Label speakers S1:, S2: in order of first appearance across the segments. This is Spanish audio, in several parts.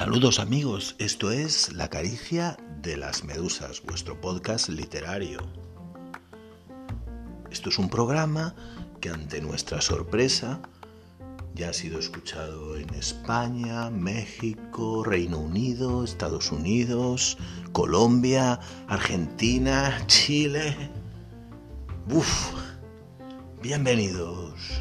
S1: Saludos amigos, esto es La Caricia de las Medusas, vuestro podcast literario. Esto es un programa que ante nuestra sorpresa ya ha sido escuchado en España, México, Reino Unido, Estados Unidos, Colombia, Argentina, Chile. Uf, bienvenidos.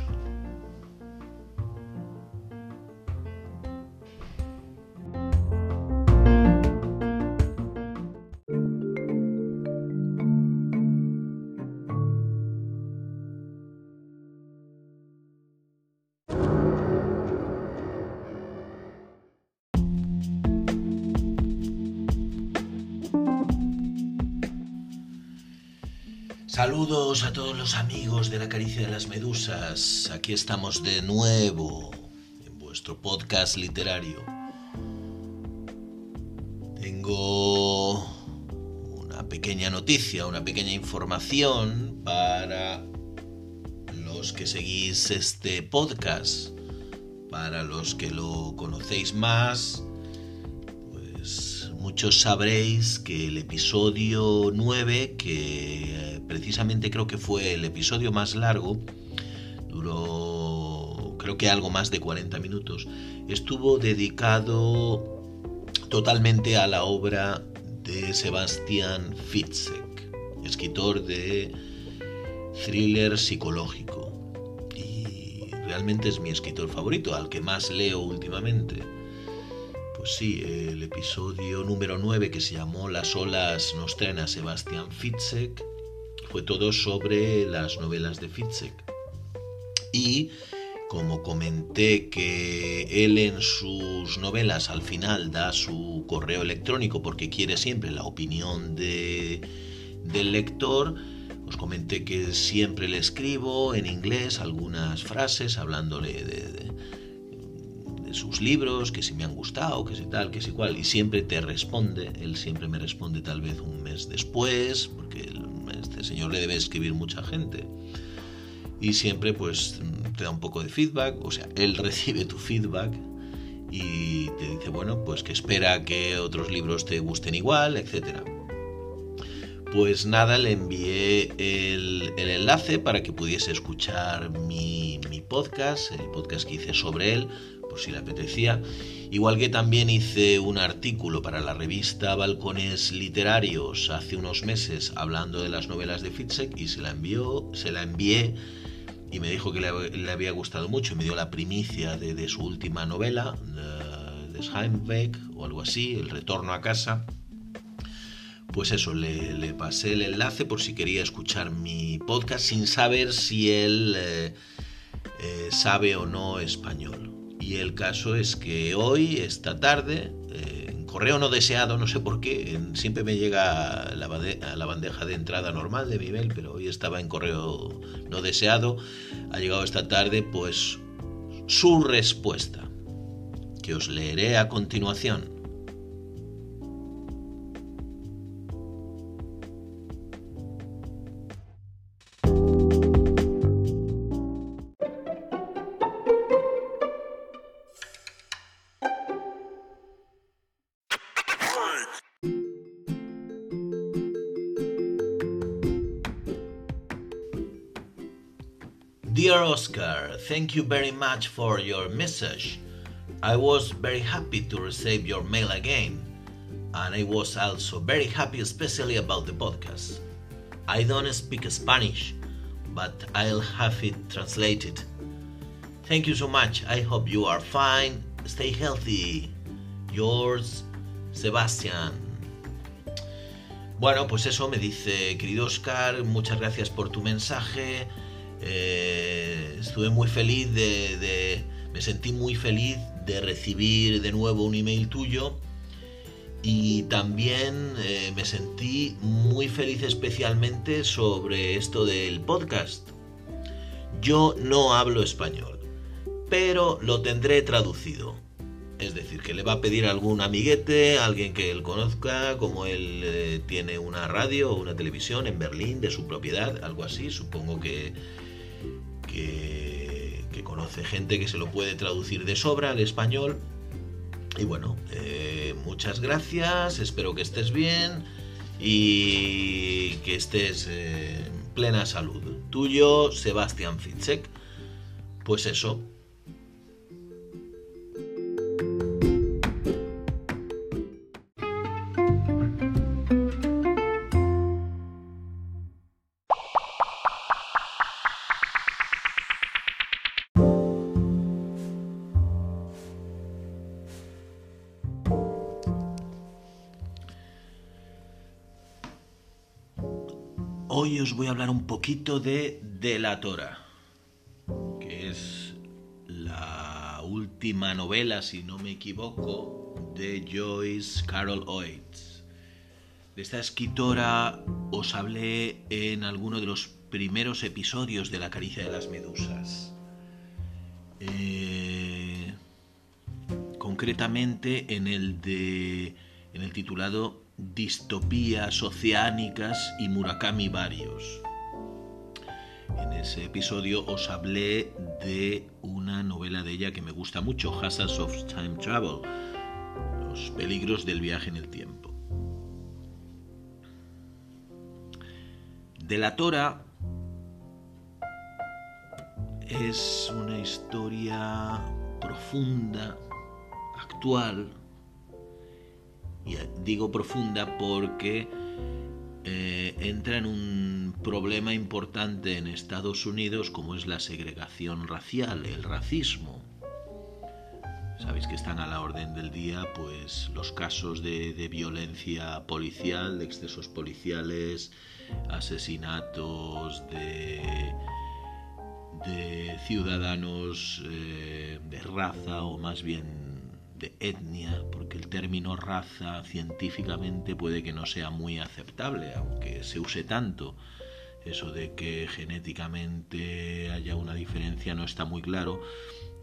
S1: Saludos a todos los amigos de la caricia de las medusas. Aquí estamos de nuevo en vuestro podcast literario. Tengo una pequeña noticia, una pequeña información para los que seguís este podcast. Para los que lo conocéis más, pues muchos sabréis que el episodio 9, que precisamente creo que fue el episodio más largo, duró creo que algo más de 40 minutos, estuvo dedicado totalmente a la obra de Sebastian Fitzek, escritor de thriller psicológico. Y realmente es mi escritor favorito, al que más leo últimamente. Pues sí, el episodio número 9 que se llamó Las olas nos traen a Sebastian Fitzek fue todo sobre las novelas de Fitzek. Y como comenté que él en sus novelas al final da su correo electrónico porque quiere siempre la opinión de, del lector, os comenté que siempre le escribo en inglés algunas frases hablándole de, de, de, sus libros, que si me han gustado, que si tal, que si cual, y siempre te responde, él siempre me responde tal vez un mes después, porque este señor le debe escribir mucha gente. Y siempre pues te da un poco de feedback, o sea, él recibe tu feedback y te dice, bueno, pues que espera que otros libros te gusten igual, etcétera. Pues nada, le envié el, enlace para que pudiese escuchar mi podcast, el podcast que hice sobre él, por si le apetecía. Igual que también hice un artículo para la revista Balcones Literarios hace unos meses hablando de las novelas de Fitzek y se la envió, se la envié y me dijo que le, había gustado mucho y me dio la primicia de, de su última novela, de, de Heimweg o algo así, El retorno a casa. Pues eso, le, le, pasé el enlace por si quería escuchar mi podcast sin saber si él eh, eh, sabe o no español. Y el caso es que hoy, esta tarde, eh, en correo no deseado, no sé por qué, en, siempre me llega a la, a la, bandeja de entrada normal de mi mail, pero hoy estaba en correo no deseado, ha llegado esta tarde pues su respuesta, que os leeré a continuación. Dear Oscar, thank you very much for your message. I was very happy to receive your mail again, and I was also very happy, especially about the podcast. I don't speak Spanish, but I'll have it translated. Thank you so much. I hope you are fine. Stay healthy. Yours, Sebastián. Bueno, pues eso me dice, querido Oscar, muchas gracias por tu mensaje. Eh, estuve muy feliz de, me sentí muy feliz de recibir de nuevo un email tuyo y también eh, me sentí muy feliz especialmente sobre esto del podcast. Yo no hablo español, pero lo tendré traducido. Es decir, que le va a pedir algún amiguete, alguien que él conozca, como él eh, tiene una radio o una televisión en Berlín de su propiedad, algo así, supongo que que, conoce gente que se lo puede traducir de sobra al español Y bueno, eh, muchas gracias, espero que estés bien y que estés en plena salud. Tuyo, Sebastián Fitzek. Pues eso, Hoy os voy a hablar un poquito de Delatora, que es la última novela, si no me equivoco, de Joyce Carol Oates. De esta escritora os hablé en alguno de los primeros episodios de La caricia de las medusas. Eh, concretamente en el de en el titulado distopías oceánicas y Murakami varios. En ese episodio os hablé de una novela de ella que me gusta mucho, Hazards of Time Travel, los peligros del viaje en el tiempo. De la Tora es una historia profunda, actual, y digo profunda porque eh, entra en un problema importante en Estados Unidos como es la segregación racial, el racismo. Sabéis que están a la orden del día pues los casos de, violencia policial, de excesos policiales, asesinatos de, de ciudadanos eh, de raza o más bien de etnia, porque el término raza científicamente puede que no sea muy aceptable, aunque se use tanto. Eso de que genéticamente haya una diferencia no está muy claro.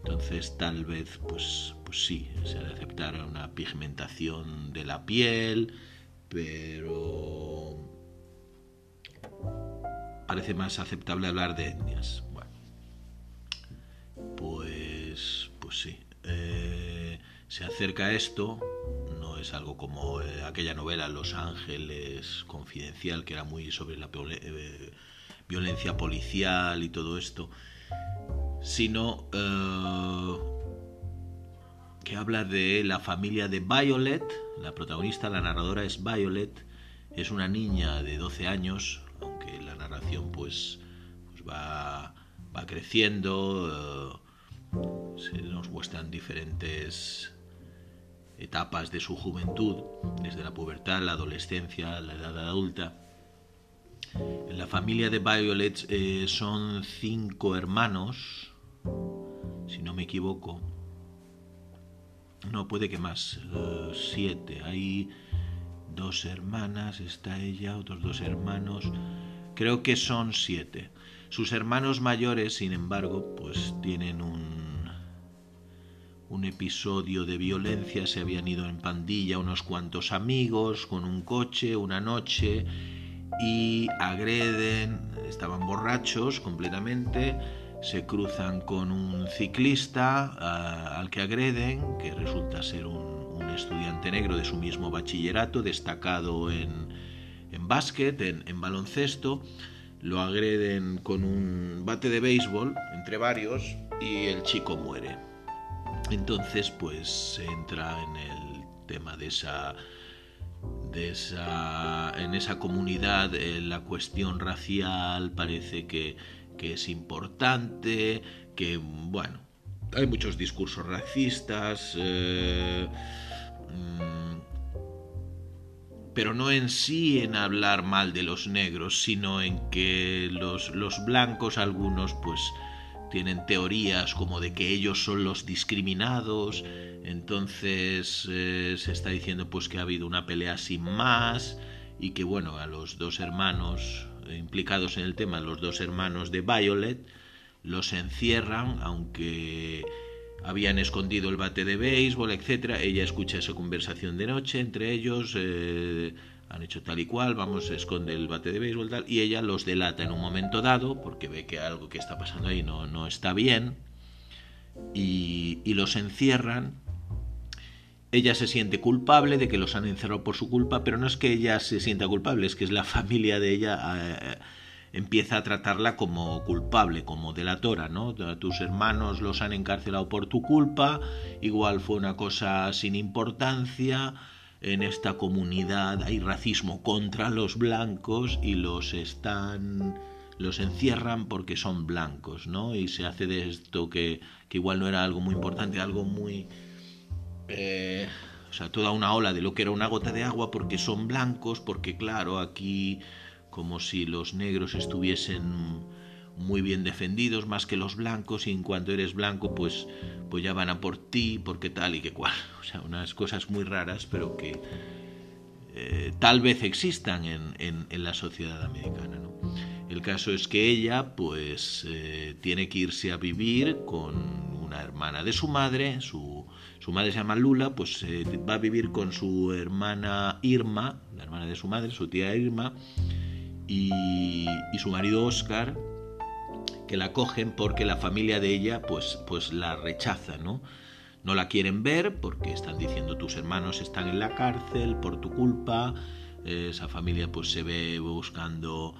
S1: Entonces tal vez, pues, pues sí, se ha de aceptar una pigmentación de la piel, pero parece más aceptable hablar de etnias. Bueno, pues, pues sí. Eh, se acerca a esto, no es algo como eh, aquella novela Los Ángeles Confidencial, que era muy sobre la eh, violencia policial y todo esto, sino eh, que habla de la familia de Violet, la protagonista, la narradora es Violet, es una niña de 12 años, aunque la narración pues, pues va, va creciendo, se nos muestran diferentes etapas de su juventud, desde la pubertad, la adolescencia, la edad adulta. En la familia de Violet eh, son cinco hermanos, si no me equivoco. No, puede que más, eh, siete. Hay dos hermanas, está ella, otros dos hermanos. Creo que son siete. Sus hermanos mayores, sin embargo, pues tienen un un episodio de violencia, se habían ido en pandilla unos cuantos amigos con un coche una noche y agreden, estaban borrachos completamente, se cruzan con un ciclista al que agreden, que resulta ser un, estudiante negro de su mismo bachillerato, destacado en, en básquet, en, en baloncesto, lo agreden con un bate de béisbol entre varios y el chico muere. Entonces, pues se entra en el tema de esa, de esa, en esa comunidad, eh, la cuestión racial parece que, es importante, que, bueno, hay muchos discursos racistas, eh, mm, pero no en sí en hablar mal de los negros, sino en que los, los blancos, algunos, pues, tienen teorías como de que ellos son los discriminados, entonces eh, se está diciendo pues que ha habido una pelea sin más y que bueno, a los dos hermanos implicados en el tema, los dos hermanos de Violet, los encierran, aunque habían escondido el bate de béisbol, etcétera. Ella escucha esa conversación de noche entre ellos. Eh, han hecho tal y cual, vamos, esconde el bate de béisbol tal, y ella los delata en un momento dado, porque ve que algo que está pasando ahí no, está bien, y, los encierran, ella se siente culpable de que los han encerrado por su culpa, pero no es que ella se sienta culpable, es que es la familia de ella eh, empieza a tratarla como culpable, como delatora, ¿no? Tus hermanos los han encarcelado por tu culpa, igual fue una cosa sin importancia, en esta comunidad hay racismo contra los blancos y los están los encierran porque son blancos, ¿no? Y se hace de esto que, que igual no era algo muy importante, algo muy eh, o sea, toda una ola de lo que era una gota de agua porque son blancos, porque claro, aquí como si los negros estuviesen muy bien defendidos más que los blancos y en cuanto eres blanco pues, pues ya van a por ti porque tal y que cual. O sea, unas cosas muy raras pero que eh, tal vez existan en, en, la sociedad americana. ¿no? El caso es que ella pues eh, tiene que irse a vivir con una hermana de su madre, su, su madre se llama Lula, pues eh, va a vivir con su hermana Irma, la hermana de su madre, su tía Irma, y, su marido Oscar, que la cogen porque la familia de ella pues, pues la rechaza, ¿no? No la quieren ver porque están diciendo tus hermanos están en la cárcel por tu culpa, esa familia pues se ve buscando,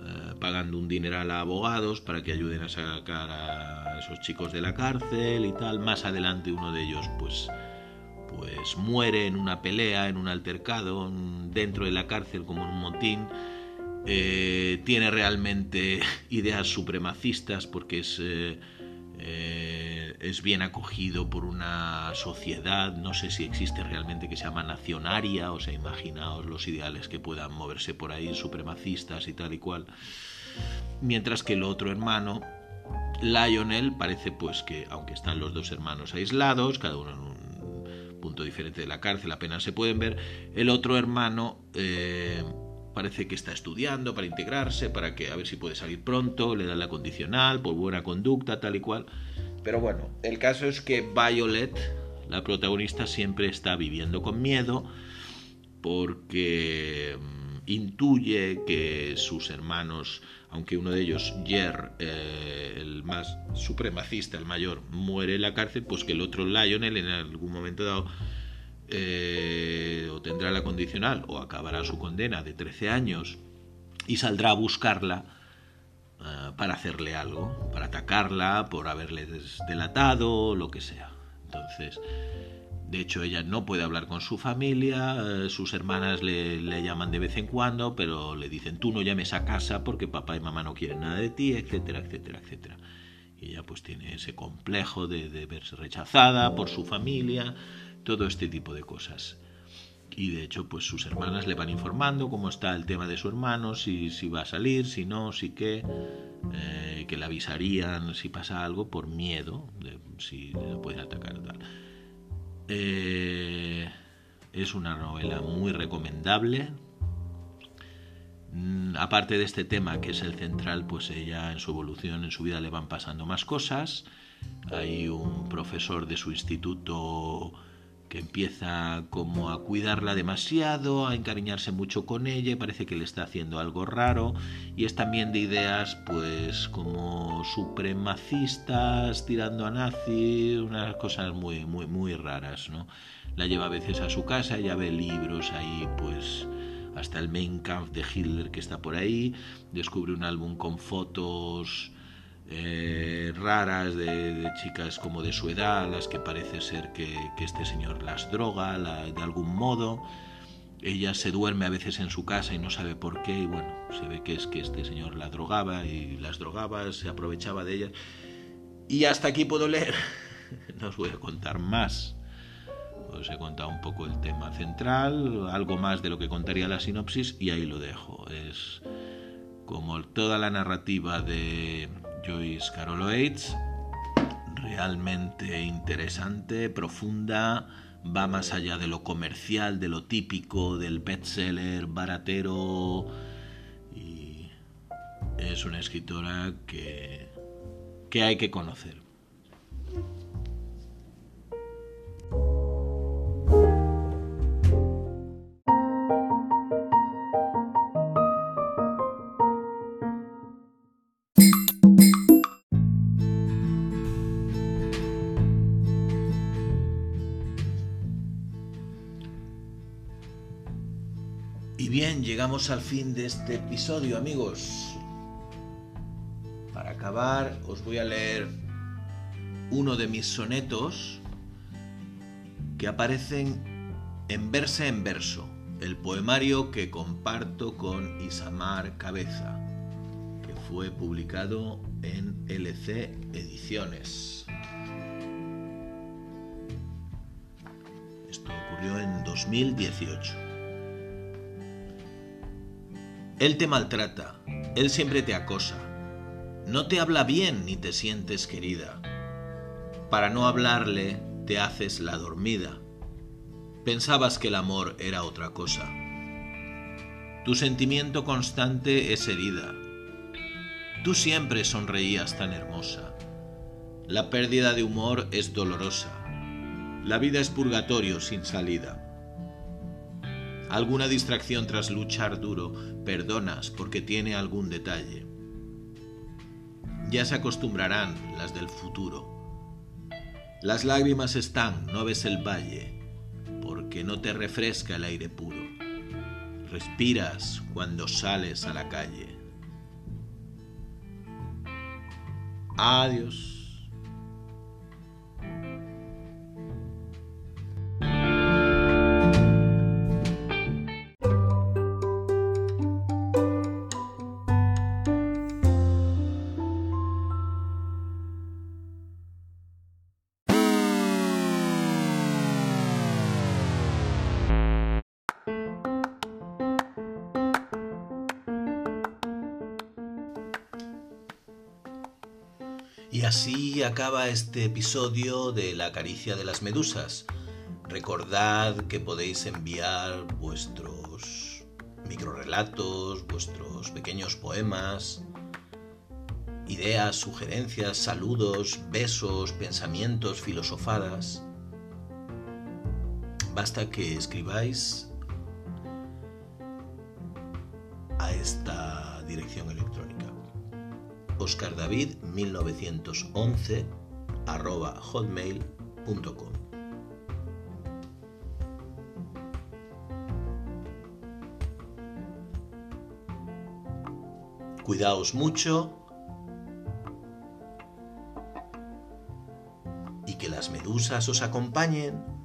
S1: eh, pagando un dineral a abogados para que ayuden a sacar a esos chicos de la cárcel y tal. Más adelante uno de ellos pues pues muere en una pelea, en un altercado, dentro de la cárcel como en un motín eh, tiene realmente ideas supremacistas porque es, eh, eh, es bien acogido por una sociedad, no sé si existe realmente que se llama nacionaria, o sea, imaginaos los ideales que puedan moverse por ahí, supremacistas y tal y cual. Mientras que el otro hermano, Lionel, parece pues que, aunque están los dos hermanos aislados, cada uno en un punto diferente de la cárcel, apenas se pueden ver, el otro hermano parece que está estudiando para integrarse, para que a ver si puede salir pronto, le dan la condicional por buena conducta, tal y cual. Pero bueno, el caso es que Violet, la protagonista, siempre está viviendo con miedo porque mm, intuye que sus hermanos, aunque uno de ellos, Jer, eh, el más supremacista, el mayor, muere en la cárcel, pues que el otro Lionel en algún momento dado eh, o tendrá la condicional o acabará su condena de 13 años y saldrá a buscarla eh, para hacerle algo, para atacarla, por haberle delatado, lo que sea. Entonces, de hecho, ella no puede hablar con su familia, eh, sus hermanas le, llaman de vez en cuando, pero le dicen, tú no llames a casa porque papá y mamá no quieren nada de ti, etcétera, etcétera, etcétera. Y ella pues tiene ese complejo de verse rechazada por su familia, todo este tipo de cosas. Y de hecho, pues sus hermanas le van informando cómo está el tema de su hermano, si, si va a salir, si no, si qué, eh, que le avisarían si pasa algo por miedo, de si le pueden atacar tal. Eh, es una novela muy recomendable. Mm, aparte de este tema que es el central, pues ella en su evolución, en su vida le van pasando más cosas. Hay un profesor de su instituto que empieza como a cuidarla demasiado, a encariñarse mucho con ella y parece que le está haciendo algo raro y es también de ideas pues como supremacistas, tirando a nazi, unas cosas muy muy muy raras, ¿no? La lleva a veces a su casa, ella ve libros ahí pues hasta el Main Kampf de Hitler que está por ahí, descubre un álbum con fotos eh, raras de, chicas como de su edad, las que parece ser que, este señor las droga de algún modo. Ella se duerme a veces en su casa y no sabe por qué, y bueno, se ve que es que este señor la drogaba y las drogaba, se aprovechaba de ellas. Y hasta aquí puedo leer, no os voy a contar más. Os he contado un poco el tema central, algo más de lo que contaría la sinopsis y ahí lo dejo. Es como toda la narrativa de, Joyce Carol Oates, realmente interesante, profunda, va más allá de lo comercial, de lo típico, del bestseller baratero. Y es una escritora que, que hay que conocer. Bien, llegamos al fin de este episodio, amigos. Para acabar, os voy a leer uno de mis sonetos que aparecen en verso en verso, el poemario que comparto con Isamar Cabeza, que fue publicado en LC Ediciones. Esto ocurrió en 2018. Él te maltrata, él siempre te acosa. No te habla bien ni te sientes querida. Para no hablarle, te haces la dormida. Pensabas que el amor era otra cosa. Tu sentimiento constante es herida. Tú siempre sonreías tan hermosa. La pérdida de humor es dolorosa. La vida es purgatorio sin salida. Alguna distracción tras luchar duro, perdonas porque tiene algún detalle. Ya se acostumbrarán las del futuro. Las lágrimas están, no ves el valle, porque no te refresca el aire puro. Respiras cuando sales a la calle. Adiós. Y así acaba este episodio de La caricia de las medusas. Recordad que podéis enviar vuestros microrelatos, vuestros pequeños poemas, ideas, sugerencias, saludos, besos, pensamientos, filosofadas. Basta que escribáis a esta dirección electrónica oscardavid1911 arroba hotmail.com Cuidaos mucho y que las medusas os acompañen.